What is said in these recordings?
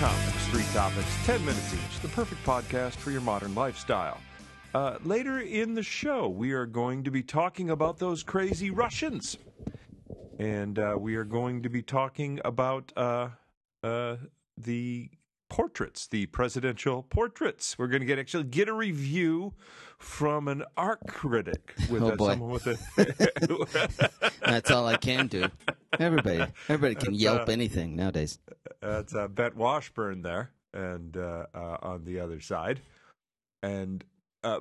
street topics, 10 minutes each, the perfect podcast for your modern lifestyle. Uh, later in the show, we are going to be talking about those crazy Russians. And uh, we are going to be talking about uh, uh the portraits, the presidential portraits. We're going to get actually get a review from an art critic with Oh, a, boy. someone with a. That's all I can do. Everybody, everybody can That's, yelp uh, anything nowadays. That's uh, Ben Washburn there, and uh, uh, on the other side. And uh,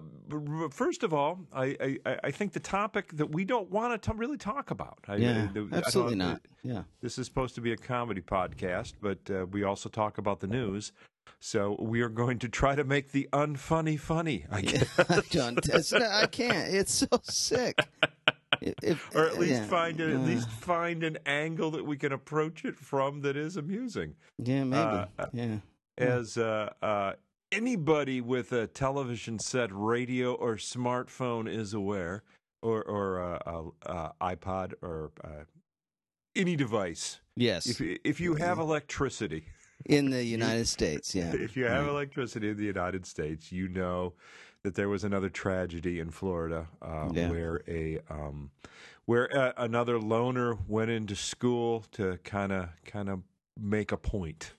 first of all, I, I, I think the topic that we don't want to really talk about. I, Yeah, I- absolutely not. Yeah, This is supposed to be a comedy podcast, but uh, we also talk about the news. So we are going to try to make the unfunny funny. I guess. John, I can't. It's so sick. Or at least yeah, find at uh, least find an angle that we can approach it from that is amusing. Yeah, maybe. uh, yeah. as uh, uh, anybody with a television set, radio, or smartphone is aware, or or uh, uh, uh, iPod or uh, any device. Yes. If you- if you have electricity, in the United States. Yeah. if you have Yeah. electricity in the United States, you know that there was another tragedy in Florida uh, Yeah. where a um, where uh, another loner went into school to kind of kind of make a point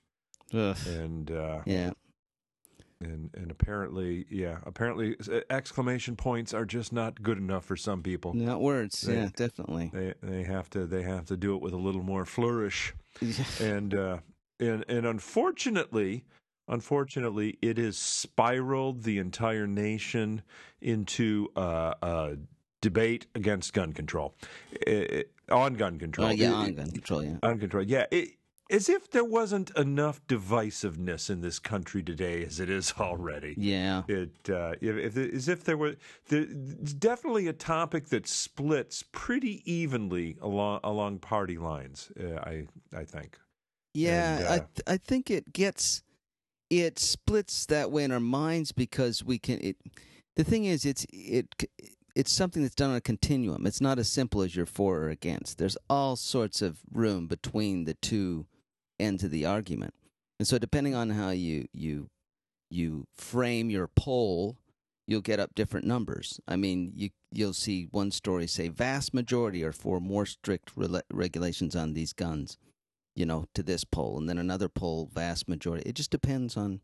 Ugh. and. Uh, Yeah. And and apparently yeah apparently uh, exclamation points are just not good enough for some people Not words. They- Yeah, definitely. they they have to they have to do it with a little more flourish and uh and and unfortunately unfortunately it has spiraled the entire nation into uh uh debate against gun control uh, on gun control Oh, yeah, on gun control. Yeah. on control. Yeah. It, as if there wasn't enough divisiveness in this country today as it is already. Yeah. It uh, if, if as if there were there, it's definitely a topic that splits pretty evenly along along party lines. Uh, I I think. Yeah, And, I uh, th- I think it gets it splits that way in our minds because we can. It, the thing is, it's it it's something that's done on a continuum. It's not as simple as you're for or against. There's all sorts of room between the two ends of the argument, and so depending on how you you you frame your poll, you'll get up different numbers. I mean, you you'll see one story say vast majority are for more strict rela- regulations on these guns you know, to this poll, and then another poll, vast majority. It just depends on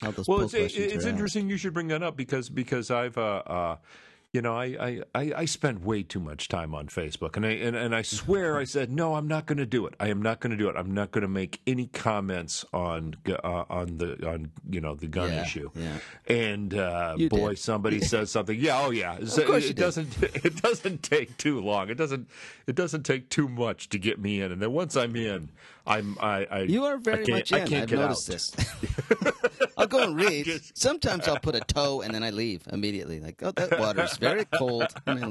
how those Well, it's questions it's interesting you should bring that up because because I've uh, uh you know, I, I, I, I spend way too much time on Facebook, and I and, and I swear I said no, I'm not going to do it. I am not going to do it. I'm not going to make any comments on uh, on the on you know the gun Yeah, issue. yeah. And uh, boy, did. somebody says something. Yeah, oh yeah. Of course it did. doesn't it doesn't take too long. It doesn't it doesn't take too much to get me in, and then once I'm in, I'm I, I You are very can't- much I can't I've get noticed out. this. I'll go and read. Just- Sometimes I'll put a toe and then I leave immediately. Like, oh, that water's very cold, and I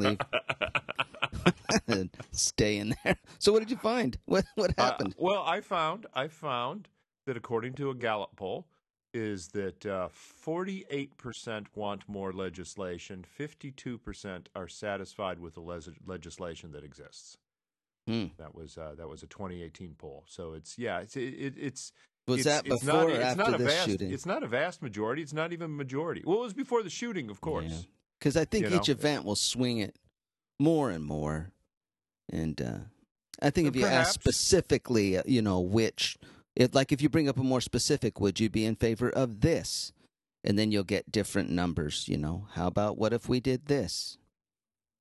leave. stay in there. So, what did you find? What what Uh, happened? well, I found I found that according to a Gallup poll, is that uh, forty-eight percent want more legislation, fifty-two percent are satisfied with the les- legislation that exists. Hmm. That was uh, that was a 2018 poll. So it's yeah, it's it, it, it's Was it's- that it's before not, or it's after not a this vast, shooting? It's not a vast majority. It's not even a majority. Well, it was before the shooting, of course. Because I think you each know? event will swing it more and more. And uh, I think if you Perhaps. ask specifically, uh, you know, which, if, like if you bring up a more specific, would you be in favor of this? And then you'll get different numbers, you know. How about what if we did this?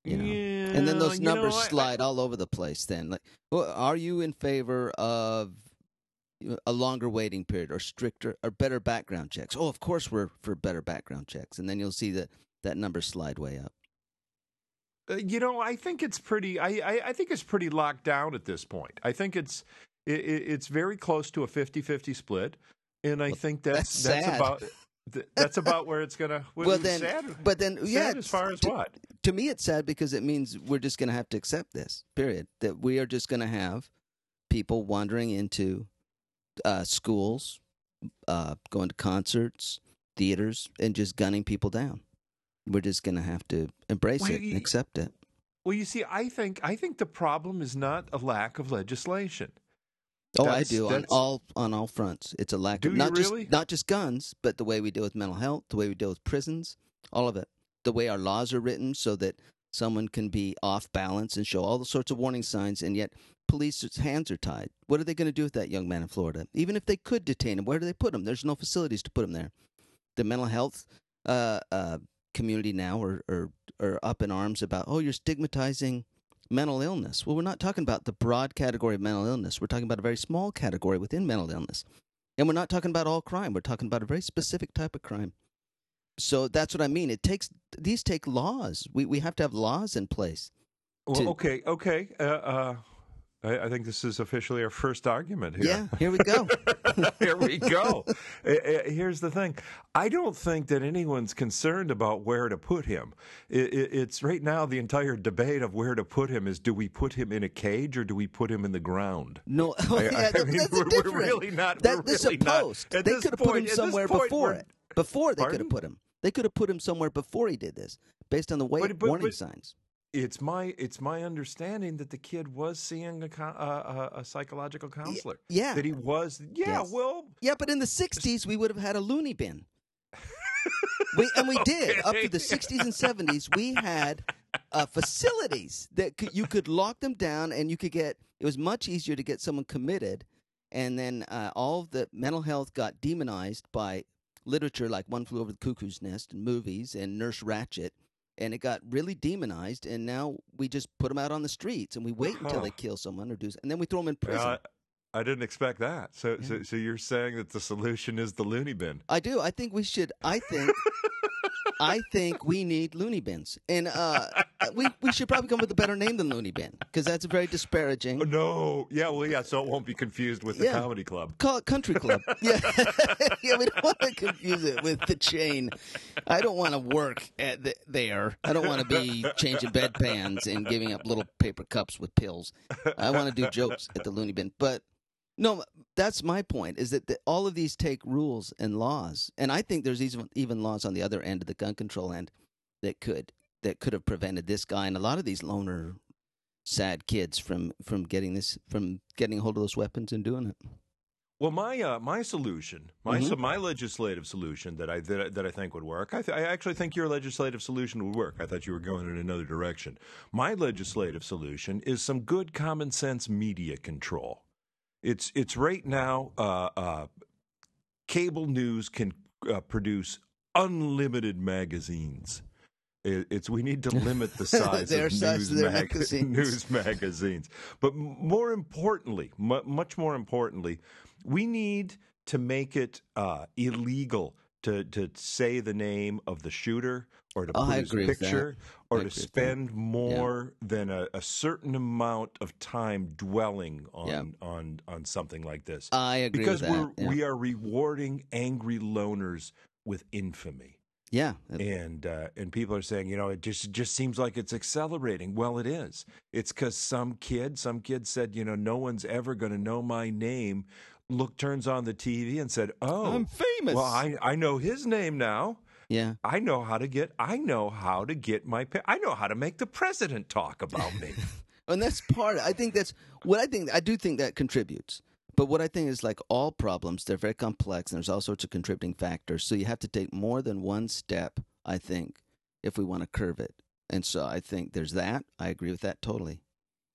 You know. and then those you know, numbers I- I- slide all over the place then. Like, well, are you in favor of a longer waiting period or stricter or better background checks? Oh, of course we're for better background checks. And then you'll see that that number slide way up. Uh, you know, I think it's pretty. I, I, I think it's pretty locked down at this point. I think it's it, it- it's very close to a 50-50 split, and I think that's that's that's, about that's about where it's gonna. Well, then, sad, but then, sad yeah. as far as to, what? To me, it's sad because it means we're just going to have to accept this. Period. That we are just going to have people wandering into uh, schools, uh, going to concerts, theaters, and just gunning people down. We're just going to have to embrace Well, it and you- accept it. Well, you see, I think I think the problem is not a lack of legislation. Oh, I do on all on all fronts. It's a lack of not really? just not just guns, but the way we deal with mental health, the way we deal with prisons, all of it. The way our laws are written, so that someone can be off balance and show all the sorts of warning signs, and yet police's hands are tied. What are they going to do with that young man in Florida? Even if they could detain him, where do they put him? There's no facilities to put him there. The mental health uh, uh, community now are, are are up in arms about oh you're stigmatizing mental illness. Well, we're not talking about the broad category of mental illness. We're talking about a very small category within mental illness. And we're not talking about all crime. We're talking about a very specific type of crime. So that's what I mean. It takes these take laws. We we have to have laws in place. Well, to- okay, okay. Uh, uh, I, I think this is officially our first argument here. Yeah, here we go. Here we go. Uh, uh, Here's the thing. I don't think that anyone's concerned about where to put him. It's right now the entire debate of where to put him is do we put him in a cage or do we put him in the ground? No, oh, I- yeah, I that- mean, that's we're- the we're really not- That, this really not- post. at They could have put him somewhere point, before it. Before they could have put him. They could have put him somewhere before he did this, based on the way But- but- warning but- signs. It's my it's my understanding that the kid was seeing a, a, a psychological counselor. yeah. That he was. Yeah. Yes. Well. Yeah, but in the '60s, we would have had a loony bin. we, and we did up to the '60s and '70s. We had uh, facilities that could, you could lock them down, and you could get. It was much easier to get someone committed, and then uh, all of the mental health got demonized by literature like One Flew Over the Cuckoo's Nest and movies and Nurse Ratched. And it got really demonized, and now we just put them out on the streets, and we wait until they kill someone or do, something, and then we throw them in prison. I didn't expect that. So, so Yeah. so you're saying that the solution is the loony bin? I do. I think we should. I think. I think we need loony bins, and uh, we we should probably come up with a better name than loony bin because that's very disparaging. Oh, no. Yeah. Well, yeah. So it won't be confused with the Yeah. comedy club. Call it country club. Yeah, yeah. We don't want to confuse it with the chain. I don't want to work at the, there. I don't want to be changing bedpans and giving up little paper cups with pills. I want to do jokes at the loony bin. But no, that's my point. Is that the, all of these take rules and laws, and I think there's even even laws on the other end of the gun control end that could that could have prevented this guy and a lot of these loner, sad kids from from getting this from getting a hold of those weapons and doing it. Well, my uh, my solution, my Mhm. so my legislative solution that I that, that I think would work. I, th- I actually think your legislative solution would work. I thought you were going in another direction. My legislative solution is some good common sense media control. It's it's right now. Uh, uh, cable news can uh, produce unlimited magazines. It, it's we need to limit the size of size news, of their mag- magazines. news magazines. But more importantly, mu much more importantly, we need to make it uh, illegal to, to say the name of the shooter or to Oh, put I his picture I or to agree with that. spend more than a, a certain amount of time dwelling on Yeah. on on something like this I agree because with that. we're yeah. we are rewarding angry loners with infamy yeah. and uh, and people are saying you know it just just seems like it's accelerating well it is it's because some kid some kid said you know no one's ever going to know my name look turns on the tv and said oh I'm famous. well i i know his name now yeah. i know how to get i know how to get my i know how to make the president talk about me And that's part. I think that's what I think. I do think that contributes. But what I think is like all problems, they're very complex, and there's all sorts of contributing factors. So you have to take more than one step. I think if we want to curve it, and so I think there's that. I agree with that totally.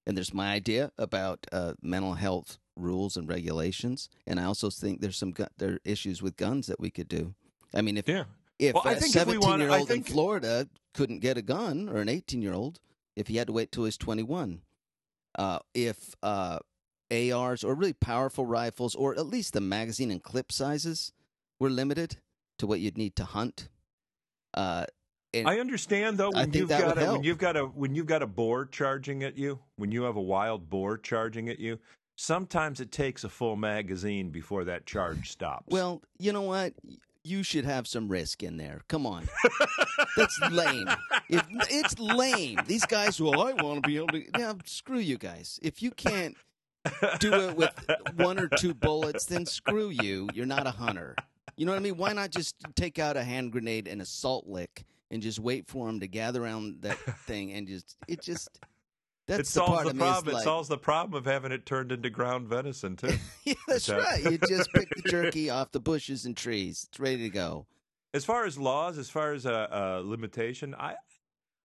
And there's my idea about uh, mental health rules and regulations, and I also think there's some gu- there are issues with guns that we could do. I mean, if yeah if Well, a think if we 17 wanna- year old think- in Florida couldn't get a gun, or an 18 year old, if he had to wait till he's 21, uh, if uh, ARs or really powerful rifles, or at least the magazine and clip sizes were limited to what you'd need to hunt. Uh, and I understand though I when think you've that got a, when you've got a when you've got a boar charging at you, when you have a wild boar charging at you, sometimes it takes a full magazine before that charge stops. well, you know what? You should have some risk in there. Come on, that's lame. If, it's lame. These guys, well, I want to be able to. Yeah, screw you guys. If you can't do it with one or two bullets, then screw you. You're not a hunter. You know what I mean? Why not just take out a hand grenade and a salt lick and just wait for them to gather around that thing and just it just That's it the solves the is problem. like- It solves the problem of having it turned into ground venison too. yeah, that's that- right. You just pick the turkey off the bushes and trees. It's ready to go. as far as laws, as far as a, a limitation, I,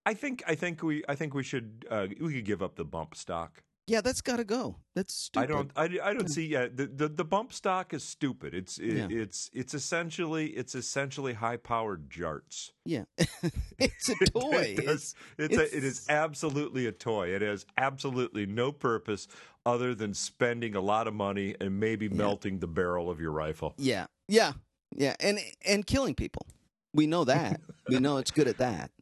I think, I think we, I think we should, uh, we could give up the bump stock. Yeah, that's got to go. That's stupid. I don't, I, I don't see. Yeah, the, the the bump stock is stupid. It's it, Yeah. it's it's essentially it's essentially high powered jarts. Yeah, it's a toy. It does- it's, a, it is absolutely a toy. It has absolutely no purpose other than spending a lot of money and maybe melting the barrel of your rifle. Yeah, yeah, yeah, and and killing people. We know that. we know it's good at that.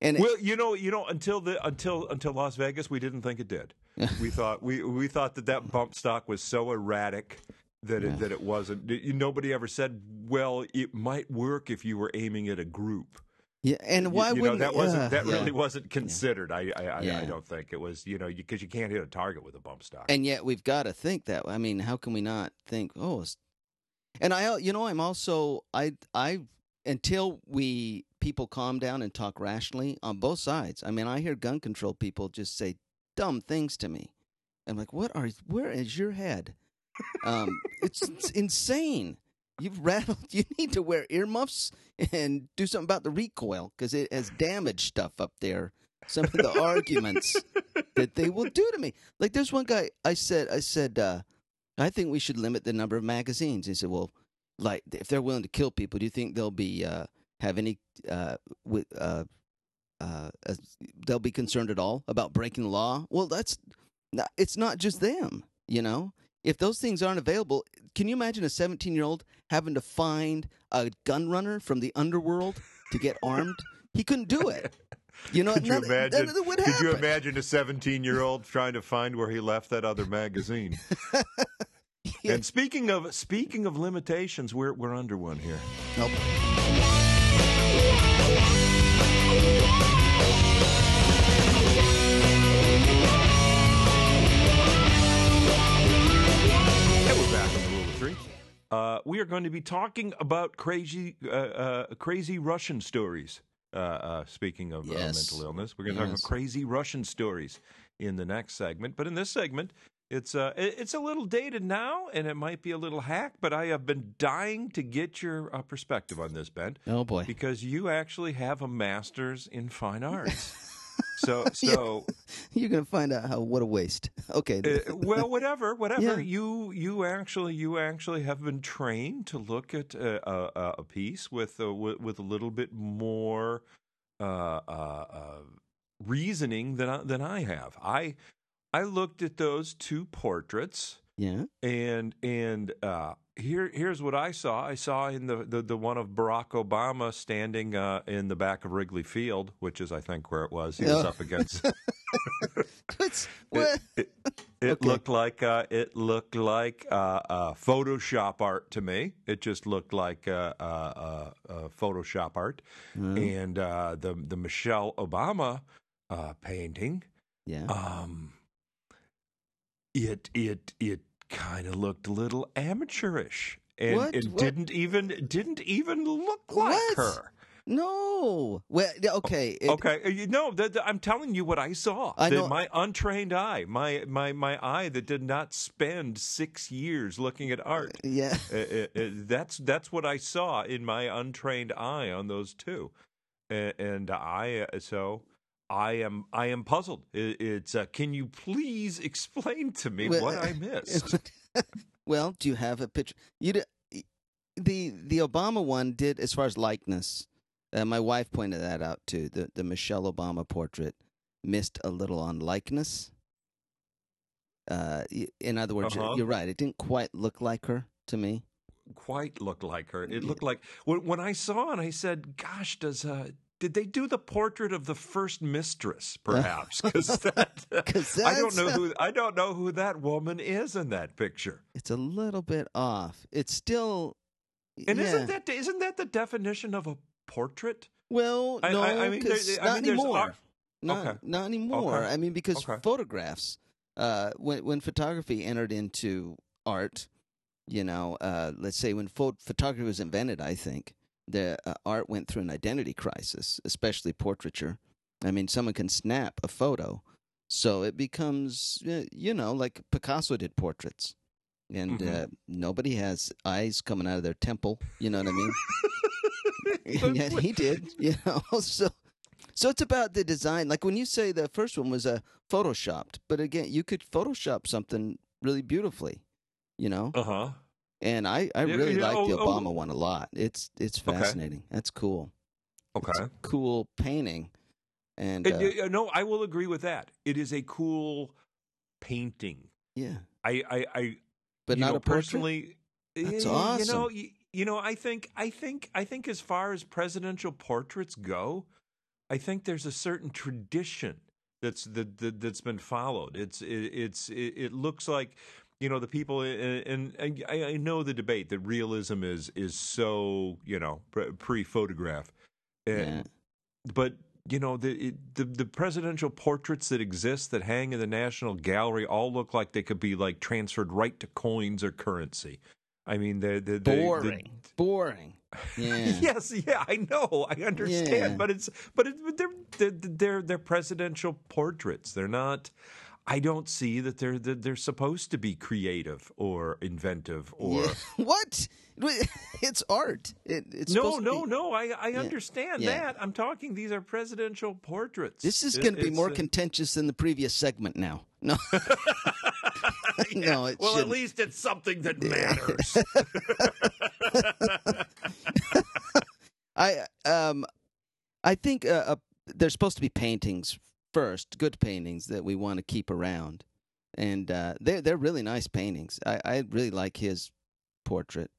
And it- Well, you know, you know, until the until until Las Vegas, we didn't think it did. we thought we we thought that that bump stock was so erratic that it, Yeah. that it wasn't. Nobody ever said, "Well, it might work if you were aiming at a group." yeah, and why you, you know, wouldn't that wasn't uh, that yeah. really wasn't considered. I I, I, Yeah. I don't think it was. You know, because you, can't hit a target with a bump stock. And yet we've got to think that. I mean, how can we not think? Oh, and I, you know, I'm also I I until we people calm down and talk rationally on both sides. I mean, I hear gun control people just say dumb things to me. I'm like, what are? Where is your head? Um, it's, it's insane. You've rattled. You need to wear earmuffs and do something about the recoil because it has damaged stuff up there. Some of the arguments that they will do to me. Like there's one guy I said I said uh, I think we should limit the number of magazines. He said, well, like if they're willing to kill people, do you think they'll be uh, have any uh, with uh, uh, they'll be concerned at all about breaking the law? Well, that's not, it's not just them, you know. If those things aren't available, can you imagine a 17 year old having to find a gun runner from the underworld to get armed? He couldn't do it. You know, could you imagine? of it would Could you imagine a 17 year old trying to find where he left that other magazine? Yeah. And speaking of speaking of limitations, we're we're under one here. Nope. Uh, we are going to be talking about crazy, uh, uh, crazy Russian stories. Uh, uh, speaking of uh, Yes. mental illness, we're going to talk about crazy Russian stories in the next segment. But in this segment, it's uh, it's a little dated now, and it might be a little hack. But I have been dying to get your uh, perspective on this, Ben, Oh boy. because you actually have a master's in fine arts. so, so You're gonna find out how what a waste. Okay. uh, well, whatever, whatever. Yeah. You you actually you actually have been trained to look at a, a, a piece with a, with, with a little bit more uh, uh, uh, reasoning than I, than I have. I I looked at those two portraits yeah. and and uh, here here's what I saw. I saw in the, the, the one of Barack Obama standing uh, in the back of Wrigley Field, which is I think where it was. He was Oh. up against. It, it, it Okay. looked like uh, it looked like uh, uh, Photoshop art to me. It just looked like uh, uh, uh, uh, Photoshop art, Mm, and uh, the the Michelle Obama uh, painting. yeah. Um, it it it kind of looked a little amateurish, and What? it What? didn't even didn't even look like What? her. no. Well, okay. it- okay, uh, you know, th- I'm telling you what I saw. I know- my untrained eye, my my my eye that did not spend six years looking at art. Yeah. Uh, uh, uh, that's that's what I saw in my untrained eye on those two, and, and I uh, so I am I am puzzled. It, it's uh, can you please explain to me Well, what I missed? well, do you have a picture? You d- the the Obama one did as far as likeness. Uh, my wife pointed that out too. The the Michelle Obama portrait missed a little on likeness. Uh, in other words, you're- Uh-huh. you're right. It didn't quite look like her to me. Quite looked like her. It looked like when, when I saw it, I said, "Gosh, does uh." Did they do the portrait of the first mistress, perhaps? Because that, I don't know who I don't know who that woman is in that picture. It's a little bit off. It's still. And yeah. isn't that isn't that the definition of a portrait? Well, I- no, I- I mean, there- not mean, anymore. Not, Okay. not anymore. Okay. I mean, because Okay. photographs, uh, when when photography entered into art, you know, uh, let's say when pho- photography was invented, I think the uh, art went through an identity crisis, especially portraiture. I mean, someone can snap a photo, So it becomes, uh, you know, like Picasso did portraits, and Mhm. uh, nobody has eyes coming out of their temple. You know what I mean? and yet he did. You know, so so it's about the design. Like when you say the first one was uh, photoshopped, but again, you could Photoshop something really beautifully. You know, Uh huh. And I I really yeah, like oh, the oh. Obama one a lot. It's it's Okay. fascinating. That's cool. Okay. Cool painting. And And, uh, no, I will agree with that. It is a cool painting. yeah, I, I, I but not know, a portrait. personally. That's eh, You awesome. know, you, you know, I think, I think, I think, as far as presidential portraits go, I think there's a certain tradition that's that, that that's been followed. It's it, it's it, it looks like you know the people and, and I, I know the debate that realism is is so you know pre photograph, eh, Yeah. but you know the, it, the the presidential portraits that exist that hang in the National Gallery all look like they could be like transferred right to coins or currency. I mean, the the boring, boring. Yeah. Yes, yeah, I know, I understand, Yeah. but it's but it, but they're, they're they're they're presidential portraits. They're not. I don't see that they're that they're supposed to be creative or inventive or. Yeah. what? It's art. It, it's No, no, be- no. I, I understand Yeah. that. I'm talking. These are presidential portraits. This is going to be more uh, contentious than the previous segment. Now, no, no, it well, at shouldn't. least it's something that matters. I um, I think uh, uh, there's supposed to be paintings first, good paintings that we want to keep around, and uh, they're they're really nice paintings. I I really like his portrait.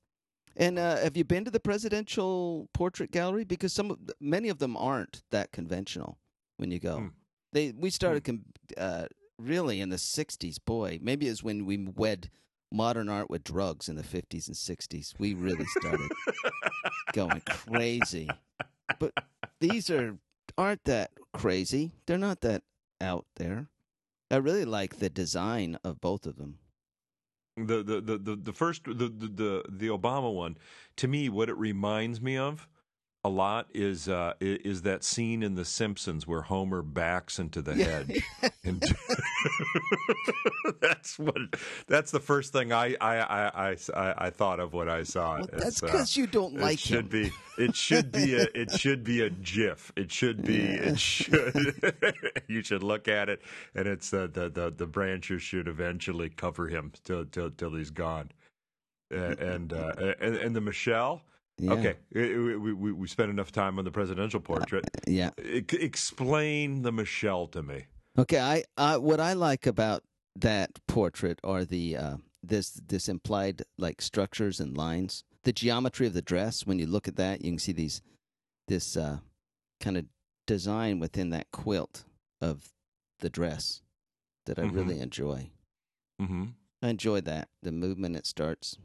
And uh, have you been to the presidential portrait gallery? Because some, of, many of them aren't that conventional. When you go, Hmm. they we started com- uh, really in the '60s. Boy, maybe it's when we wed modern art with drugs in the '50s and '60s. We really started going crazy. But these are aren't that crazy. They're not that out there. I really like the design of both of them. the the the the, the first the, the the the Obama one to me what it reminds me of a lot is uh is that scene in the Simpsons where Homer backs into the hedge. and that's what that's the first thing I I I I, I, thought of when I saw it. Well, that's It's, uh, because you don't like it should him. be it should be a it should be a gif. It should be it should you should look at it and it's uh, the the the branches should eventually cover him till till till he's gone. And uh and, and the Michelle Yeah. okay we, we we we spent enough time on the presidential portrait Yeah. E- explain the Michelle to me Okay. I uh, what I like about that portrait are the uh, this this implied like structures and lines. The geometry of the dress. When you look at that, you can see these this uh, kind of design within that quilt of the dress that I Mhm. really enjoy. mm-hmm. I enjoy that the movement it starts,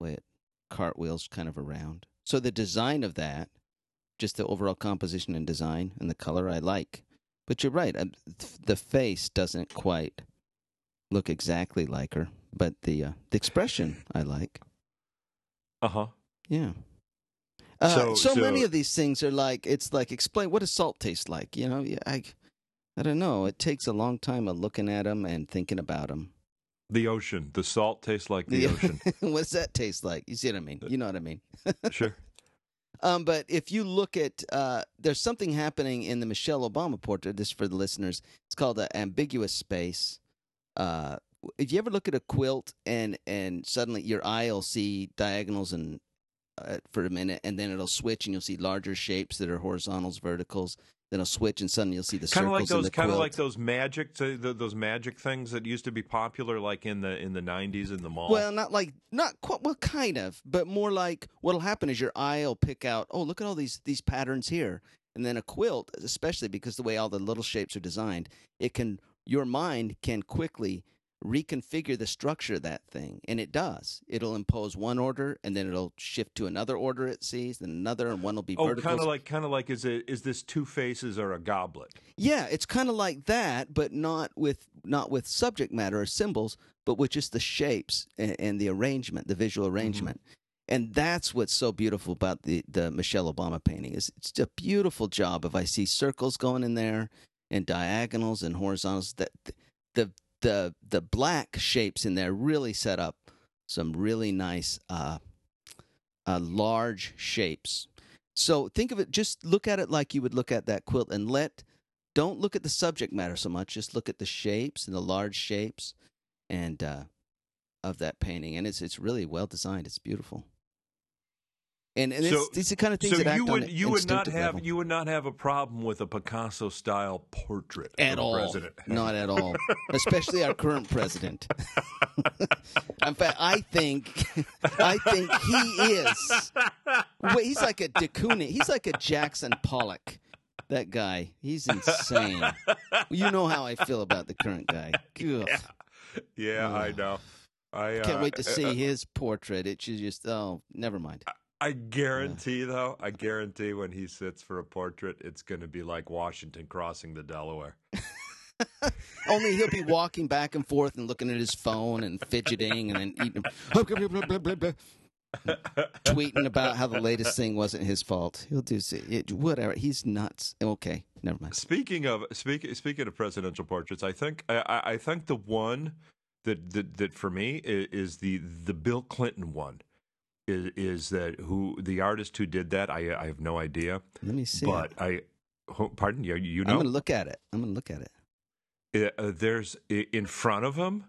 way it cartwheels kind of around. So the design of that, just the overall composition and design and the color, I like. But you're right, the face doesn't quite look exactly like her, but the uh, the expression I like. uh-huh Yeah. Uh, So- so, so- many of these things are like it's like explain what does salt taste like? You know, Yeah, I I don't know. It takes a long time of looking at them and thinking about them. The ocean the salt tastes like the ocean What's that taste like? You see what I mean? You know what I mean? sure Um, but if you look at, uh, there's something happening in the Michelle Obama portrait. This for the listeners. It's called an ambiguous space. Uh, if you ever look at a quilt and and suddenly your eye will see diagonals and uh, for a minute, and then it'll switch and you'll see larger shapes that are horizontals, verticals. Then it'll switch and suddenly you'll see the kind of like those kind of like those magic th- th- those magic things that used to be popular like in the in the 90s in the mall Well, not like not quite. Well, kind of, but more like what'll happen is your eye will pick out. Oh, look at all these these patterns here, and then a quilt, especially because the way all the little shapes are designed, it can your mind can quickly reconfigure the structure of that thing, and it does. It'll impose one order, and then it'll shift to another order it sees, then another, and one will be oh vertical. kind of like kind of like is it is this two faces or a goblet Yeah, it's kind of like that, but not with not with subject matter or symbols, but with just the shapes and, and the arrangement, the visual mm-hmm. arrangement. And that's what's so beautiful about the the Michelle Obama painting is it's a beautiful job. If I see circles going in there, and diagonals and horizontals. That the the the black shapes in there really set up some really nice uh, uh, large shapes. So think of it. Just look at it like you would look at that quilt, and let don't look at the subject matter so much. Just look at the shapes and the large shapes, and uh, of that painting. And it's it's really well designed. It's beautiful. And, and So- it's, these are the kind of things So that you would you would not have level. you would not have a problem with a Picasso style portrait at of the all. president. Not at all. Especially our current president. In fact, I think I think he is. Wait, he's like a de Kooning. He's like a Jackson Pollock. That guy. He's insane. You know how I feel about the current guy. Ugh. yeah, I Ugh. know. I Can't uh, wait to uh, see his portrait. It should just oh, never mind. I guarantee, though, I guarantee when he sits for a portrait, it's going to be like Washington crossing the Delaware. Only he'll be walking back and forth and looking at his phone and fidgeting and then eating, tweeting about how the latest thing wasn't his fault. He'll do it, whatever. He's nuts. Okay, never mind. Speaking of speaking speaking of presidential portraits, I think I, I I think the one that that, that for me is, is the the Bill Clinton one. Is, is that who the artist who did that? I I have no idea, Let me see. but I. Pardon you. You know, I'm to look at it. I'm to look at it. Uh, uh, there's in front of him.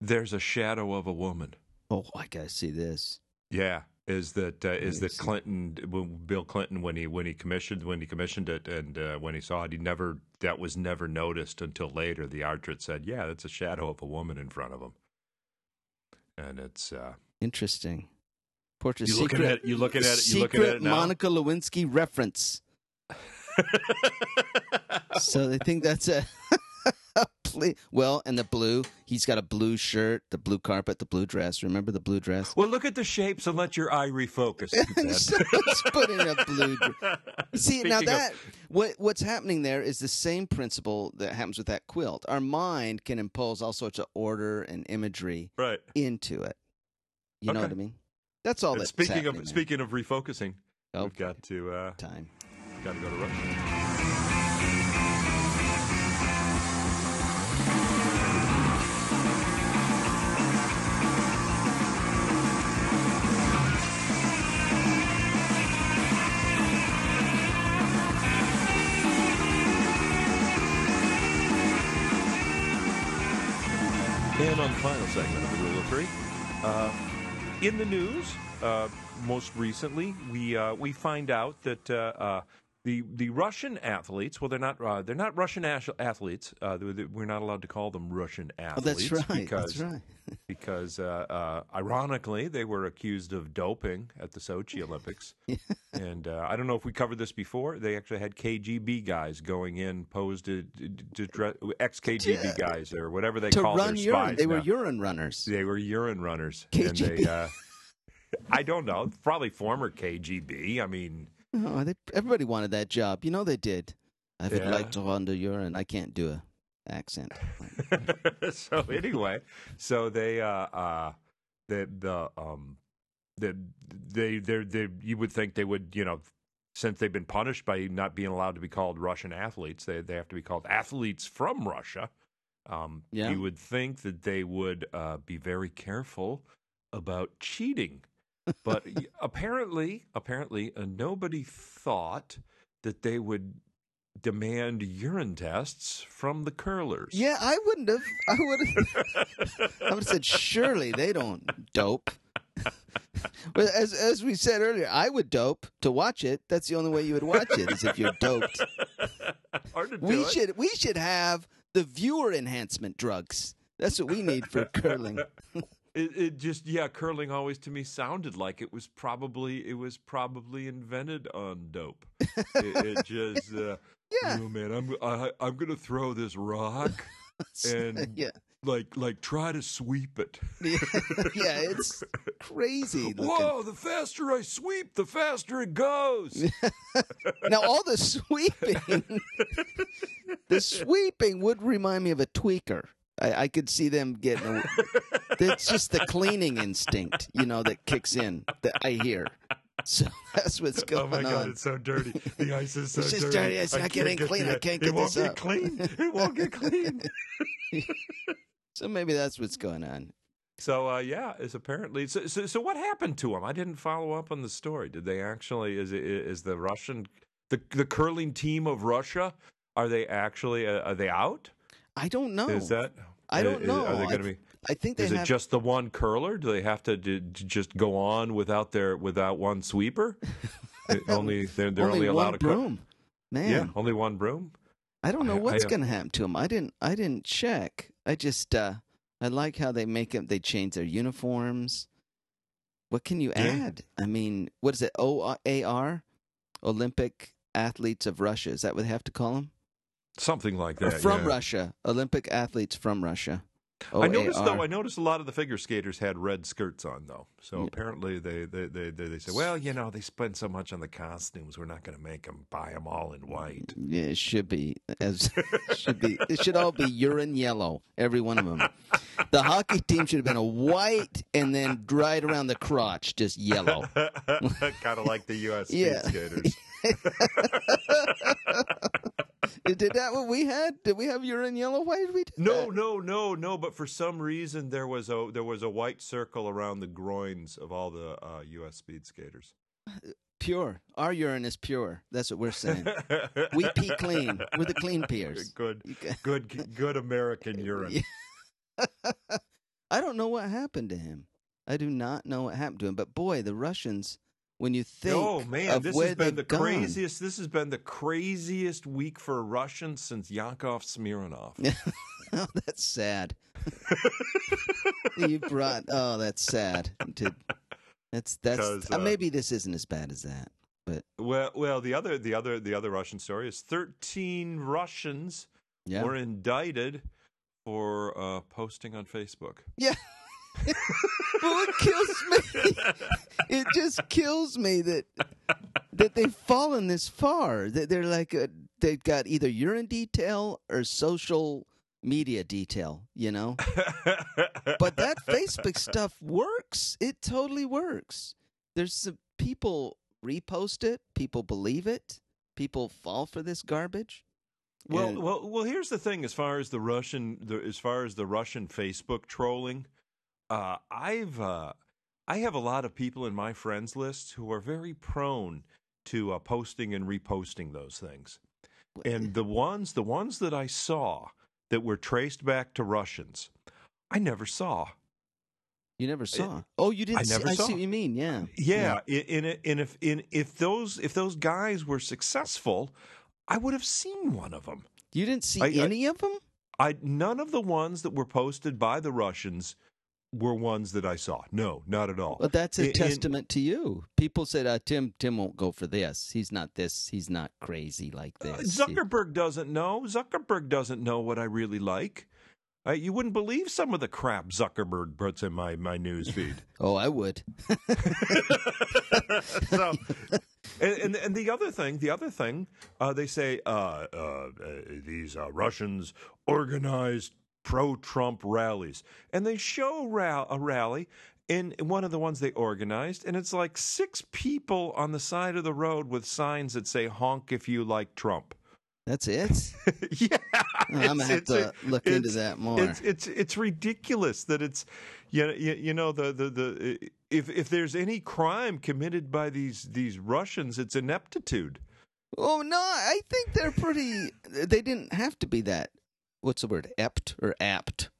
There's a shadow of a woman. Oh, I got to see this. Yeah, is that uh, is that. Clinton, Bill Clinton, when he when he commissioned when he commissioned it, and uh, when he saw it, he never that was never noticed until later. The artist said, "Yeah, that's a shadow of a woman in front of him," and it's uh, Interesting. Portrait you looking secret. at you looking at it, you looking at it now. Monica Lewinsky reference. so they think that's a. well, and the blue. He's got a blue shirt, the blue carpet, the blue dress. Remember the blue dress? well, look at the shapes and let your eye refocus. Let's put in a blue. See now Speaking of- that what what's happening there is the same principle that happens with that quilt. Our mind can impose all sorts of order and imagery right. into it. You know what I mean? That's all that's speaking of there. speaking of refocusing, Oh, we've got to uh, time. got to go to Russia. And on the final segment of the Rule of Three, uh, in the news, uh, most recently, we uh, we find out that uh, uh, the the Russian athletes, well, they're not uh, they're not Russian ash- athletes. Uh, they- they- we're not allowed to call them Russian Oh, athletes that's right. because That's right. because uh, uh, ironically they were accused of doping at the Sochi Olympics. and uh, I don't know if we covered this before. They actually had KGB guys going in, posed to, to, to ex KGB guys or whatever they To call run their urine, spies they were urine runners. They were urine runners. And they, uh, I don't know. Probably former KGB. I mean, Oh, they, everybody wanted that job. You know they did. I would Yeah. like to run the urine. I can't do a accent. so anyway, so they uh uh the the um the they they they you would think they would you know since they've been punished by not being allowed to be called Russian athletes, they they have to be called athletes from Russia. Um, Yeah. You would think that they would uh, be very careful about cheating, but apparently, apparently, uh, nobody thought that they would demand urine tests from the curlers. Yeah, I wouldn't have. I would have. I would have said, surely they don't dope. but as as we said earlier, I would dope to watch it. That's the only way you would watch it is if you're doped. Hard to do We it. should we should have the viewer enhancement drugs. That's what we need for curling. It, it just yeah, curling always to me sounded like it was probably it was probably invented on dope. it, it just uh, Yeah. "Oh, man, I'm I, I'm gonna throw this rock and yeah, like like try to sweep it. yeah, yeah, it's crazy. Looking. Whoa! The faster I sweep, the faster it goes. Now all the sweeping, the sweeping would remind me of a tweaker. I, I could see them getting. A, it's just the cleaning instinct, you know, that kicks in. That I hear. So that's what's going on. oh my god, on. it's so dirty. The ice is so It's just dirty. dirty. It's I not getting get clean. I can't It get won't this get clean. It won't get clean. So maybe that's what's going on. So uh, yeah, it's apparently so, so. So what happened to him? I didn't follow up on the story. Did they actually? Is it is the Russian the the curling team of Russia? Are they actually? Uh, are they out? I don't know. Is that? I don't know. Are they going to be? I think they Is have. it just the one curler? Do they have to, do, to just go on without their without one sweeper? Only they're, they're only, only allowed cook- broom. Man, Yeah, only one broom. I don't know I- what's going to happen to them. I didn't. I didn't check. I just. uh I like how they make them. They change their uniforms. What can you Yeah. add? I mean, what is it? O A R, Olympic athletes of Russia. Is that what they have to call them? Something like Or that. from yeah. Russia, Olympic athletes from Russia. I noticed though. I noticed a lot of the figure skaters had red skirts on though. So Yeah. apparently they they, they they they say, well, you know, they spend so much on the costumes, we're not going to make them buy them all in white. Mm, yeah, it should be as should be. It should all be urine yellow, every one of them. The hockey team should have been a white and then right around the crotch, just yellow. kind of like the U.S. Yeah. skaters. Did that what we had? Did we have urine yellow? Why did we do No, that? no, no, no. But for some reason, there was a there was a white circle around the groins of all the uh, U.S. speed skaters. Pure. Our urine is pure. That's what we're saying. We pee clean. We're the clean peers. Good, good, good American urine. I don't know what happened to him. I do not know what happened to him. But boy, the Russians, when you think oh man, this has been the gone, craziest. This has been the craziest week for Russians since Yakov Smirnoff. oh, that's sad. you brought. Oh, that's sad. To, that's that's. uh, uh, maybe this isn't as bad as that. But Well, well, the other, the other, the other Russian story is thirteen Russians yeah, were indicted for uh, posting on Facebook. yeah. Well, it kills me. It just kills me that that they've fallen this far. That they're like a, they've got either urine detail or social media detail. You know. but that Facebook stuff works. It totally works. There's some people repost it, people believe it, people fall for this garbage. Well, And- well, well. Here's the thing: as far as the Russian, the, as far as the Russian Facebook trolling, uh, I've uh, I have a lot of people in my friends list who are very prone to uh, posting and reposting those things. And the ones, the ones that I saw that were traced back to Russians, I never saw. you never saw. oh, you didn't. I see, never I saw. see what you mean. Yeah. Yeah, in, in, in if in if those if those guys were successful, I would have seen one of them. You didn't see I- I- any of them. I none of the ones that were posted by the Russians were ones that I saw. No, not at all. Well, that's a In- in- testament to you. People said, uh, "Tim, Tim won't go for this. He's not this. He's not crazy like Uh, this." Zuckerberg doesn't know. Zuckerberg doesn't know what I really like. Uh, you wouldn't believe some of the crap Zuckerberg puts in my my news feed. oh, I would. so, and, and and the other thing, the other thing, uh, they say uh, uh, uh, these uh, Russians organized pro-Trump rallies, and they show ra- a rally in one of the ones they organized, and it's like six people on the side of the road with signs that say "Honk if you like Trump." That's it. yeah, oh, I'm gonna have to look into that more. It's it's it's ridiculous that it's you know, you, you know the, the the if if there's any crime committed by these these Russians, it's ineptitude. Oh no, I think they're pretty. They didn't have to be that. What's the word? Apt or apt?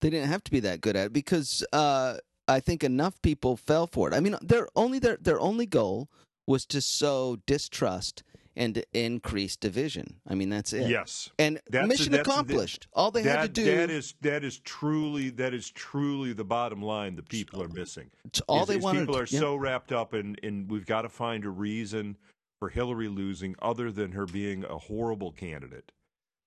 They didn't have to be that good at it because uh, I think enough people fell for it. I mean, their only their their only goal was to sow distrust and to increase division. I mean, that's it. Yes, And That's- mission that's- accomplished. All they had to do. that is that is truly that is truly the bottom line. The people are missing. it's all is- they wanted. people are yeah. so wrapped up in in we've got to find a reason for Hillary losing other than her being a horrible candidate.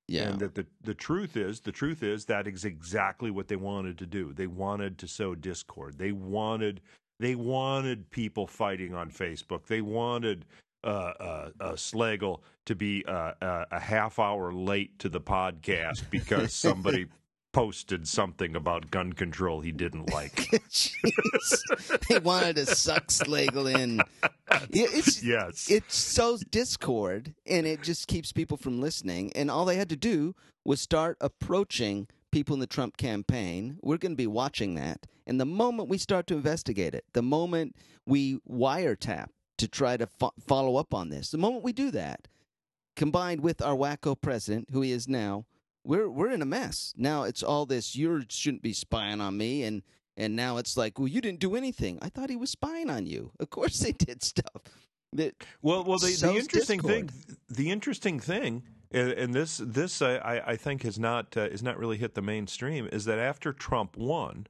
Yeah. And that the the truth is, the truth is that is exactly what they wanted to do. They wanted to sow discord. They wanted they wanted people fighting on Facebook. They wanted uh, uh, uh, Slagle to be uh, uh, a half hour late to the podcast because somebody posted something about gun control he didn't like. They wanted to suck Slagle in. It's, yes. it sows discord and it just keeps people from listening. And all they had to do was start approaching people in the Trump campaign. We're going to be watching that. And the moment we start to investigate it, the moment we wiretap to try to fo- follow up on this, the moment we do that, combined with our wacko president, who he is now, we're we're in a mess. Now it's all this you shouldn't be spying on me and and now it's like, well, you didn't do anything. I thought he was spying on you. Of course they did stuff. That Well, well, the, the interesting discord. thing, the interesting thing, and this this I, I think has not uh, is not really hit the mainstream, is that after Trump won,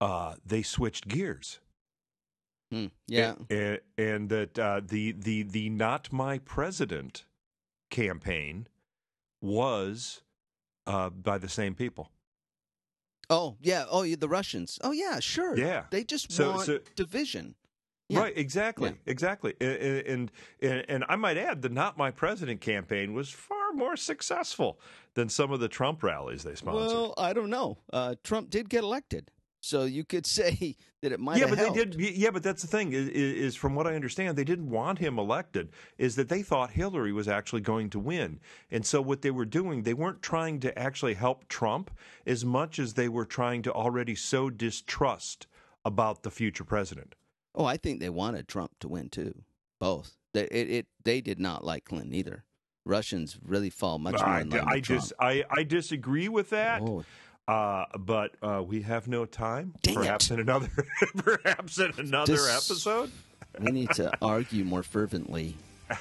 uh, they switched gears. Hmm, yeah. and, and that uh, the the the not my president campaign was uh, by the same people. Oh yeah. Oh, the Russians. Oh yeah, sure. Yeah. They just So- want so- division. Yeah. Right, exactly, Yeah. exactly, and, and and I might add the "Not My President" campaign was far more successful than some of the Trump rallies they sponsored. Well, I don't know. Uh, Trump did get elected, so you could say that it might. yeah, but helped. they did. Yeah, but that's the thing is, is, from what I understand, they didn't want him elected. Is that they thought Hillary was actually going to win, and so what they were doing, they weren't trying to actually help Trump as much as they were trying to already sow distrust about the future president. Oh, I think they wanted Trump to win too. Both. They, it, it, they did not like Clinton either. Russians really fall much more I, in love I with Trump. dis, I, I disagree with that. Oh, Uh, but uh, we have no time. Dang perhaps it. in another, perhaps in another This- episode. we need to argue more fervently.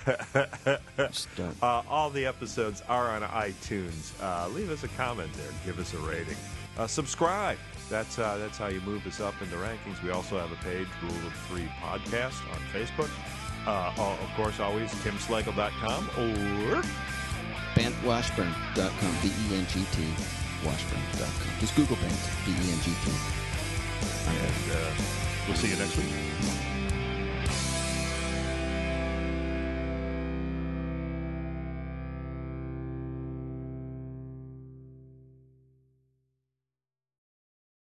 Uh, all the episodes are on iTunes. Uh, leave us a comment there. Give us a rating. Uh, subscribe. That's uh, that's how you move us up in the rankings. We also have a page, Rule of Three Podcast, on Facebook. Uh, of course, always timslagle.com or BengtWashburn.com, B E N G T, Just Google Bengt, B E N G T. and uh, we'll see you next week.